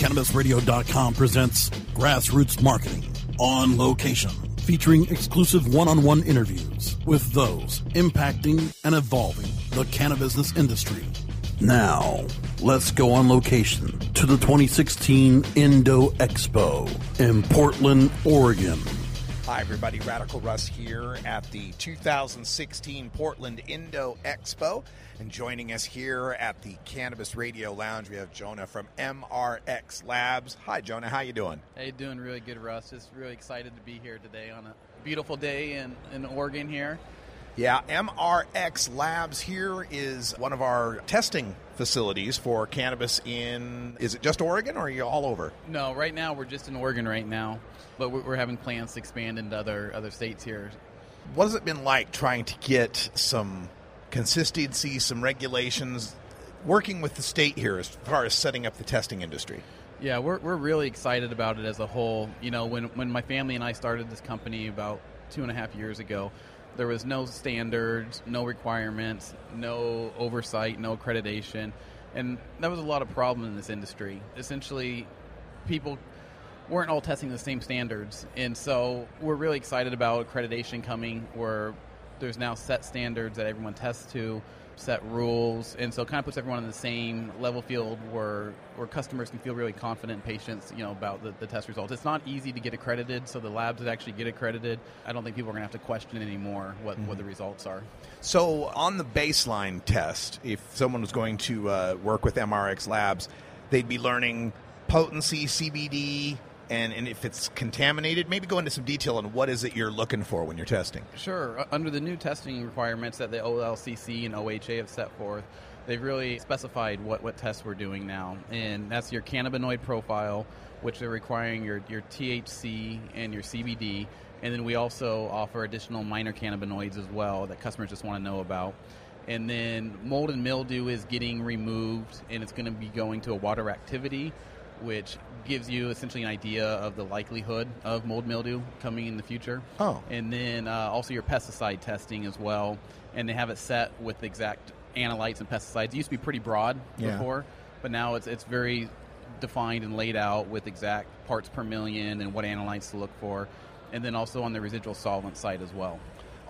CannabisRadio.com presents Grassroots Marketing on location, featuring exclusive one on one interviews with those impacting and evolving the cannabis industry. Now, let's go on location to the 2016 Indo Expo in Portland, Oregon. Hi, everybody. Radical Russ here at the 2016 Portland Indo Expo. And joining us here at the Cannabis Radio Lounge, we have Jonah from MRX Labs. Hi, Jonah. How you doing? Hey, doing really good, Russ. Just really excited to be here today on a beautiful day in, in Oregon here. Yeah, MRX Labs here is one of our testing facilities for cannabis in, is it just Oregon or are you all over? No, right now we're just in Oregon right now, but we're having plans to expand into other, other states here. What has it been like trying to get some consistency, some regulations, working with the state here as far as setting up the testing industry? Yeah, we're, we're really excited about it as a whole. You know, when, when my family and I started this company about two and a half years ago, there was no standards, no requirements, no oversight, no accreditation, and that was a lot of problem in this industry. Essentially, people weren't all testing the same standards, and so we're really excited about accreditation coming, where there's now set standards that everyone tests to, set rules, and so it kind of puts everyone in the same level field where where customers can feel really confident, patients, you know, about the, the test results. It's not easy to get accredited, so the labs that actually get accredited, I don't think people are going to have to question anymore what, mm-hmm. what the results are. So on the baseline test, if someone was going to uh, work with MRX Labs, they'd be learning potency, CBD, and, and if it's contaminated, maybe go into some detail on what is it you're looking for when you're testing. Sure. Under the new testing requirements that the OLCC and OHA have set forth, they've really specified what, what tests we're doing now. And that's your cannabinoid profile, which they're requiring your, your THC and your CBD. And then we also offer additional minor cannabinoids as well that customers just want to know about. And then mold and mildew is getting removed and it's going to be going to a water activity which gives you essentially an idea of the likelihood of mold mildew coming in the future. Oh. And then uh, also your pesticide testing as well. And they have it set with exact analytes and pesticides. It used to be pretty broad yeah. before, but now it's, it's very defined and laid out with exact parts per million and what analytes to look for. And then also on the residual solvent side as well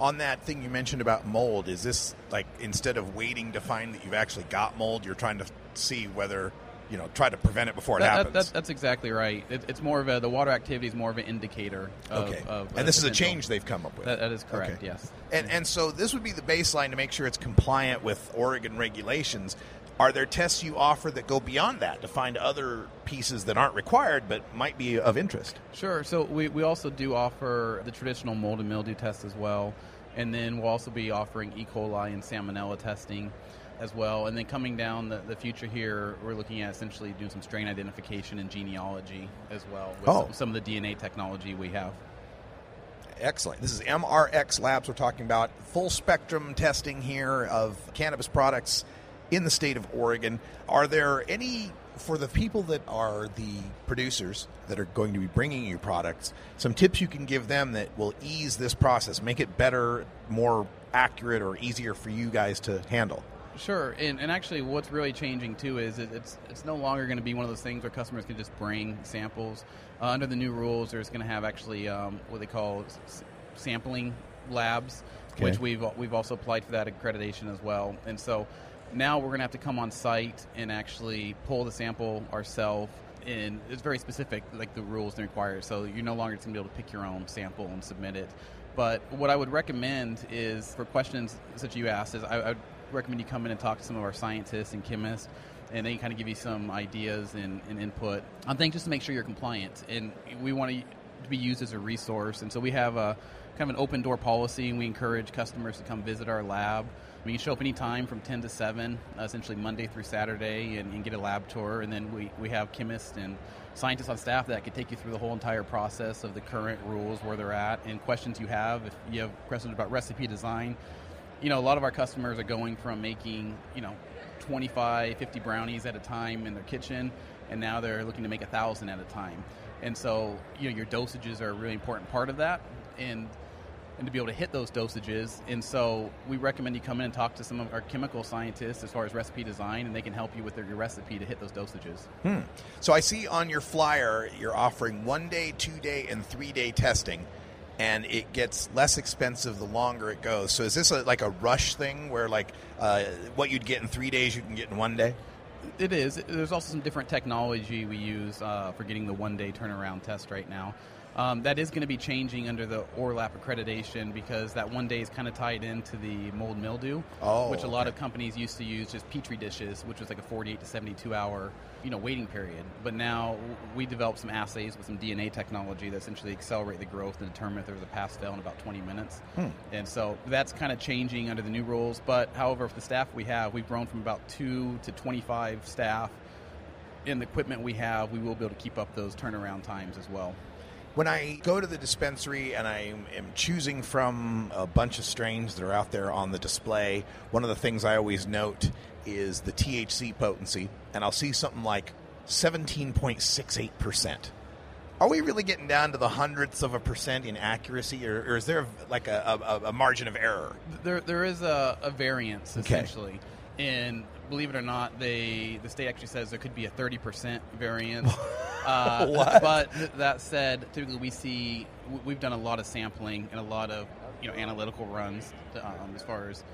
on that thing you mentioned about mold, is this like instead of waiting to find that you've actually got mold, you're trying to see whether you know try to prevent it before it that, happens. That, that, that's exactly right. It, it's more of a the water activity is more of an indicator. Of, okay, of, and this is a change they've come up with. that is correct. Okay. Yes, and and so this would be the baseline to make sure it's compliant with Oregon regulations. Are there tests you offer that go beyond that to find other pieces that aren't required but might be of interest? Sure. So we, we also do offer the traditional mold and mildew test as well. And then we'll also be offering E. coli and salmonella testing as well. And then coming down the, the future here, we're looking at essentially doing some strain identification and genealogy as well with oh. some, some of the DNA technology we have. Excellent. This is MRX Labs. We're talking about full spectrum testing here of cannabis products in the state of Oregon. Are there any, for the people that are the producers that are going to be bringing you products, some tips you can give them that will ease this process, make it better, more accurate, or easier for you guys to handle? Sure, and, and actually, what's really changing too is it's it's no longer going to be one of those things where customers can just bring samples. Uh, under the new rules, there's going to have actually um, what they call s- sampling labs, okay. which we've we've also applied for that accreditation as well. And so, Now we're going to have to come on site and actually pull the sample ourselves. And it's very specific, like the rules and require. So you're no longer just going to be able to pick your own sample and submit it. But what I would recommend is for questions such as you asked, is I, I would recommend you come in and talk to some of our scientists and chemists and they kind of give you some ideas and, and input on things just to make sure you're compliant. And we want to be used as a resource. And so we have a kind of an open door policy, and we encourage customers to come visit our lab. We can show up anytime from 10 to 7, uh, essentially Monday through Saturday, and, and, get a lab tour. And then we, we have chemists and scientists on staff that can take you through the whole entire process of the current rules, where they're at, and questions you have. If you have questions about recipe design, you know, a lot of our customers are going from making, you know, 25, 50 brownies at a time in their kitchen, and now they're looking to make a thousand at a time. And so, you know, your dosages are a really important part of that. And and to be able to hit those dosages. And so we recommend you come in and talk to some of our chemical scientists as far as recipe design, and they can help you with your recipe to hit those dosages. Hmm. So I see on your flyer you're offering one day, two day, and three day testing. And it gets less expensive the longer it goes. So is this a, like a rush thing where like uh, what you'd get in three days you can get in one day? It is. There's also some different technology we use uh, for getting the one day turnaround test right now. Um, that is going to be changing under the ORLAP accreditation because that one day is kind of tied into the mold mildew, oh, which a lot okay. of companies used to use just petri dishes, which was like a 48 to 72 hour you know waiting period. But now we developed some assays with some DNA technology that essentially accelerate the growth and determine if there's a pass fail in about 20 minutes. Hmm. And so that's kind of changing under the new rules. But however, for the staff we have, we've grown from about two to 25 staff. In the equipment we have, we will be able to keep up those turnaround times as well. When I go to the dispensary and I am choosing from a bunch of strains that are out there on the display, one of the things I always note is the THC potency, and I'll see something like 17.68%. Are we really getting down to the hundredths of a percent in accuracy, or, or is there like a, a, a, margin of error? There, there is a, a variance Okay. essentially, and believe it or not, they the state actually says there could be a thirty percent variance. uh? But that said, typically we see we've done a lot of sampling and a lot of you know analytical runs um, as far as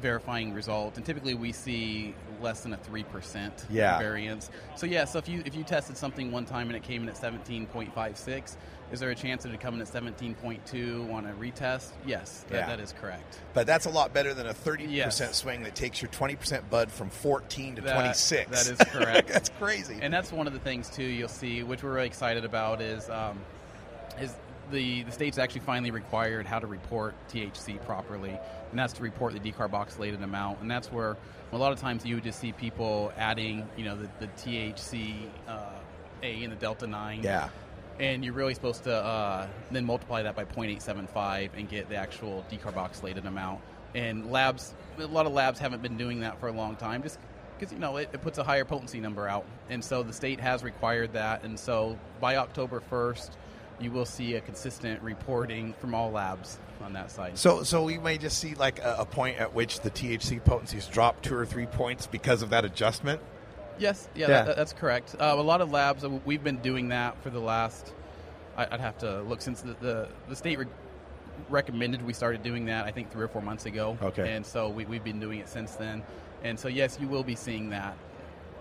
verifying results, and typically we see less than a three percent Yeah. variance. So yeah, so if you if you tested something one time and it came in at seventeen point five six. Is there a chance of it coming at 17.2 on a retest? Yes, that, Yeah. that is correct. But that's a lot better than a 30% swing that takes your 20% bud from 14 to 26. that is correct. that's crazy. And that's one of the things too you'll see, which we're really excited about, is um, is the the state's actually finally required how to report THC properly, and that's to report the decarboxylated amount, and that's where a lot of times you would just see people adding, you know, the, the THC uh, A and the delta nine, yeah. and you're really supposed to uh, then multiply that by 0.875 and get the actual decarboxylated amount. And labs, a lot of labs haven't been doing that for a long time, just because you know it, it puts a higher potency number out. And so the state has required that. And so by October 1st, you will see a consistent reporting from all labs on that side. So, so we may just see like a, a point at which the THC potencies drop two or three points because of that adjustment. Yes, yeah, Yeah. That, that's correct. Uh, a lot of labs, uh, we've been doing that for the last. I, I'd have to look since the the, the state re- recommended we started doing that. I think three or four months ago. Okay. and so we, we've been doing it since then. And so yes, you will be seeing that.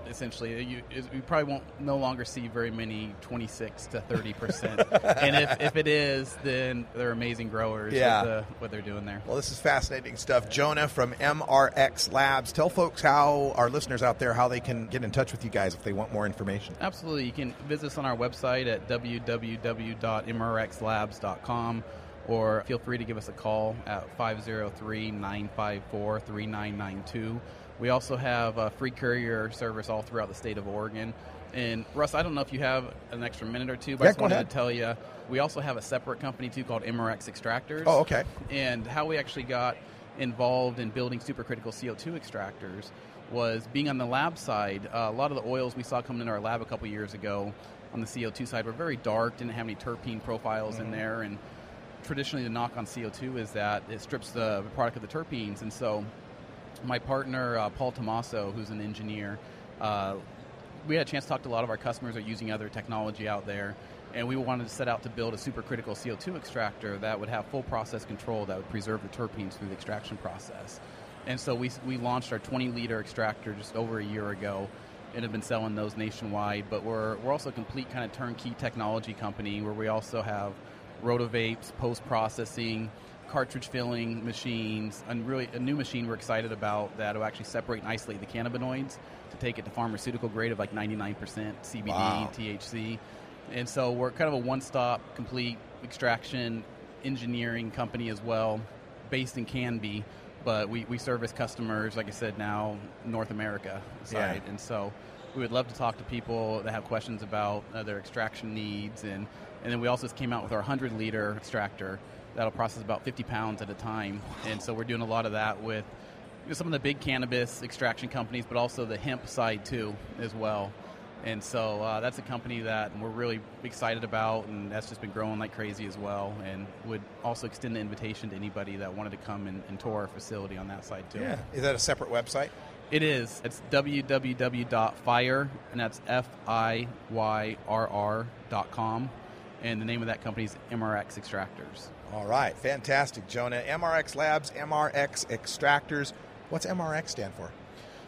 Essentially, you, you probably won't no longer see very many 26 to 30 percent. and if, if it is, then they're amazing growers. Yeah. with what they're doing there. Well, this is fascinating stuff. Jonah from MRX Labs. Tell folks how our listeners out there how they can get in touch with you guys if they want more information. Absolutely. You can visit us on our website at www.mrxlabs.com or feel free to give us a call at 503 954 3992. We also have a free courier service all throughout the state of Oregon. And Russ, I don't know if you have an extra minute or two, but Yeah, I just wanted ahead. to tell you we also have a separate company too called MRX Extractors. Oh, okay. And how we actually got involved in building supercritical CO2 extractors was being on the lab side. Uh, a lot of the oils we saw coming into our lab a couple years ago on the CO2 side were very dark, didn't have any terpene profiles in there, and traditionally the knock on CO2 is that it strips the product of the terpenes, and so my partner uh, Paul Tomaso, who's an engineer, uh, we had a chance to talk to a lot of our customers are using other technology out there, and we wanted to set out to build a supercritical CO2 extractor that would have full process control that would preserve the terpenes through the extraction process. And so we, we launched our 20 liter extractor just over a year ago and have been selling those nationwide. But we're, we're also a complete kind of turnkey technology company where we also have rotovapes, post processing, cartridge filling machines, and really a new machine we're excited about that will actually separate and isolate the cannabinoids to take it to pharmaceutical grade of like 99% CBD, wow. THC. And so we're kind of a one stop, complete extraction engineering company as well, based in Canby. But we, we service customers, like I said, now North America side. Yeah. And so we would love to talk to people that have questions about uh, their extraction needs. And, and then we also just came out with our 100 liter extractor that'll process about 50 pounds at a time. And so we're doing a lot of that with you know, some of the big cannabis extraction companies, but also the hemp side too, as well. And so uh, that's a company that we're really excited about, and that's just been growing like crazy as well. And would also extend the invitation to anybody that wanted to come and, and tour our facility on that side too. Yeah, is that a separate website? It is. It's www.fire, and that's F I Y R R dot com. And the name of that company is MRX Extractors. All right, fantastic, Jonah. MRX Labs, MRX Extractors. What's MRX stand for?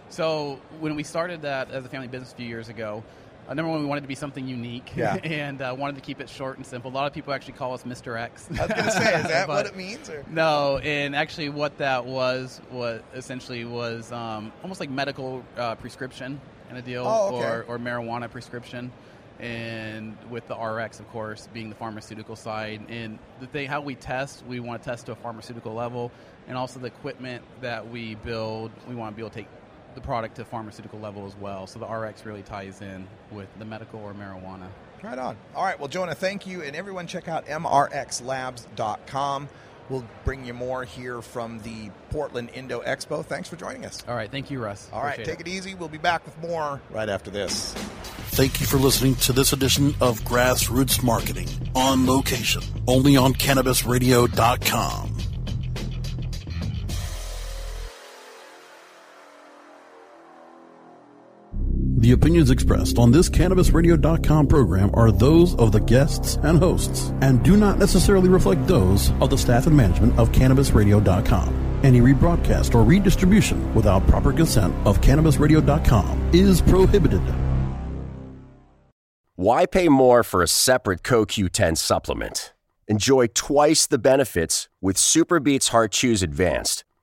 So when we started that as a family business a few years ago, uh, number one, we wanted to be something unique, yeah. and uh, wanted to keep it short and simple. A lot of people actually call us Mr. X. I was going to say, is that what it means? Or? No, and actually, what that was, what essentially was um, almost like medical uh, prescription kind a deal, oh, okay. or, or marijuana prescription and with the RX, of course, being the pharmaceutical side. And the thing, how we test, we want to test to a pharmaceutical level, and also the equipment that we build, we want to be able to take the product to pharmaceutical level as well. So the RX really ties in with the medical or marijuana. Right on. All right. Well, Jonah, thank you. And everyone, check out mrxlabs.com. We'll bring you more here from the Portland Indo Expo. Thanks for joining us. All right. Thank you, Russ. All right. Take it. it easy. We'll be back with more right after this. Thank you for listening to this edition of Grassroots Marketing on location, only on CannabisRadio.com. The opinions expressed on this CannabisRadio.com program are those of the guests and hosts and do not necessarily reflect those of the staff and management of CannabisRadio.com. Any rebroadcast or redistribution without proper consent of CannabisRadio.com is prohibited. Why pay more for a separate CoQ10 supplement? Enjoy twice the benefits with SuperBeets Heart Chews Advanced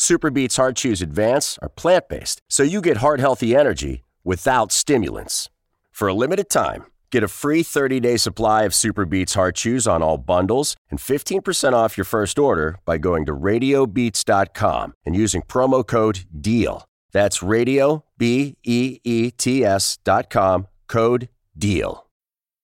SuperBeets Heart Chews Advance are plant based, so you get heart healthy energy without stimulants. For a limited time, get a free 30 day supply of SuperBeets Heart Chews on all bundles and 15% off your first order by going to radiobeets.com and using promo code DEAL. That's radio, B E E T S.com, code DEAL.